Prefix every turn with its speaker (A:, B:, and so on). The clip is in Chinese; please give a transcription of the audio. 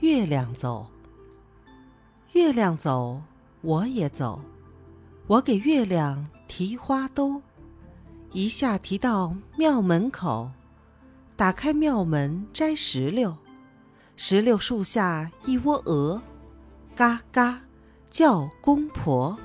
A: 月亮走月亮走我也走。我给月亮提花兜一下提到庙门口打开庙门摘石榴石榴树下一窝鹅嘎嘎叫公婆。